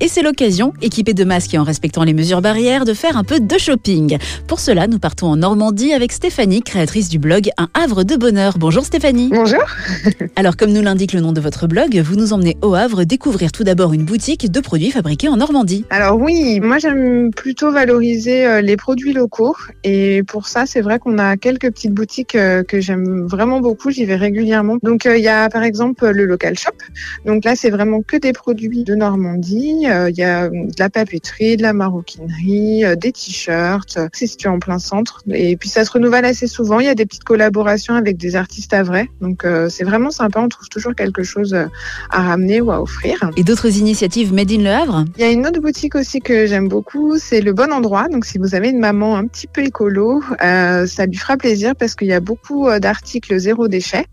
Et c'est l'occasion, équipé de masques et en respectant les mesures barrières, de faire un peu de shopping. Pour cela, nous partons en Normandie avec Stéphanie, créatrice du blog Un Havre de Bonheur. Bonjour Stéphanie. Bonjour. Alors comme nous l'indique le nom de votre blog, vous nous emmenez au Havre découvrir tout d'abord une boutique de produits fabriqués en Normandie. Alors oui, moi j'aime plutôt valoriser euh, les produits locaux et pour ça c'est vrai qu'on a quelques petites boutiques euh, que j'aime vraiment beaucoup, j'y vais régulièrement. Donc euh, il y a par exemple le local shop. Donc là c'est vraiment que des produits de Normandie. Il y a de la papeterie, de la maroquinerie, des t-shirts. C'est situé en plein centre et puis ça se renouvelle assez souvent. Il y a des petites collaborations avec des artistes à vrai. Donc c'est vraiment sympa, on trouve toujours quelque chose à ramener ou à offrir. Et d'autres initiatives Made in Le Havre? Il y a une autre boutique aussi que j'aime beaucoup, c'est le bon endroit. Donc si vous avez une maman un petit peu écolo, euh, ça lui fera plaisir parce qu'il y a beaucoup euh, d'articles zéro déchet,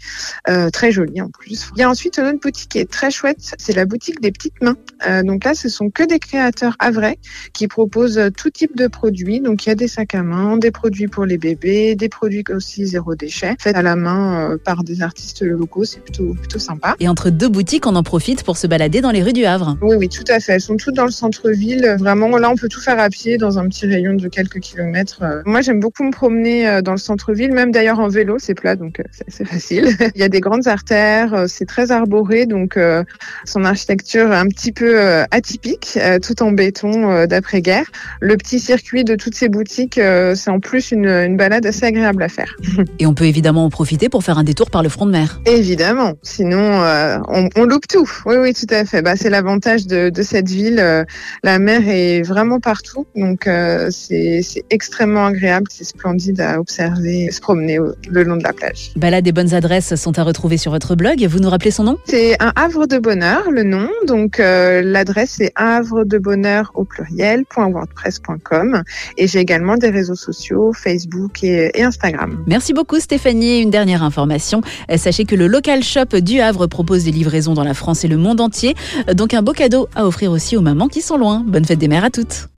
euh, très jolis en plus. Il y a ensuite une autre boutique qui est très chouette, c'est la boutique des petites mains. Euh, donc là, ce sont que des créateurs à vrai qui proposent tout type de produits. Donc il y a des sacs à main, des produits pour les bébés, des produits aussi zéro déchet, faits à la main euh, par des artistes locaux. C'est plutôt plutôt sympa. Et entre deux boutiques, on en profite pour se balader dans les rues du Havre. Oui, oui, tout à fait. Elles sont toutes dans le centre-ville. Vraiment, là, on peut tout faire à pied dans un petit rayon de quelques kilomètres. Euh, Moi, j'aime beaucoup me promener euh, dans le centre-ville, même d'ailleurs en vélo, c'est plat, donc euh, c'est facile. Il y a des grandes artères, euh, c'est très arboré, donc euh, son architecture est un petit peu euh, atypique, euh, tout en béton euh, d'après-guerre. Le petit circuit de toutes ces boutiques, euh, c'est en plus une, une balade assez agréable à faire. Et on peut évidemment en profiter pour faire un détour par le front de mer. Évidemment, sinon euh, on, on loupe tout. Oui, oui, tout à fait. Bah, c'est l'avantage de, de cette ville. la mer est vraiment partout, donc euh, c'est extrêmement agréable, c'est splendide à observer, se promener le long de la plage. Balades et bonnes adresses sont à retrouver sur votre blog. Vous nous rappelez son nom? C'est un havre de bonheur, le nom. Donc euh, l'adresse havre de bonheur au pluriel .wordpress.com et j'ai également des réseaux sociaux Facebook et, et Instagram. Merci beaucoup Stéphanie. Une dernière information. Euh, Sachez que le local shop du Havre propose des livraisons dans la France et le monde entier. Euh, Donc un beau cadeau à offrir aussi aux mamans qui sont loin. Bonne fête des mères à toutes.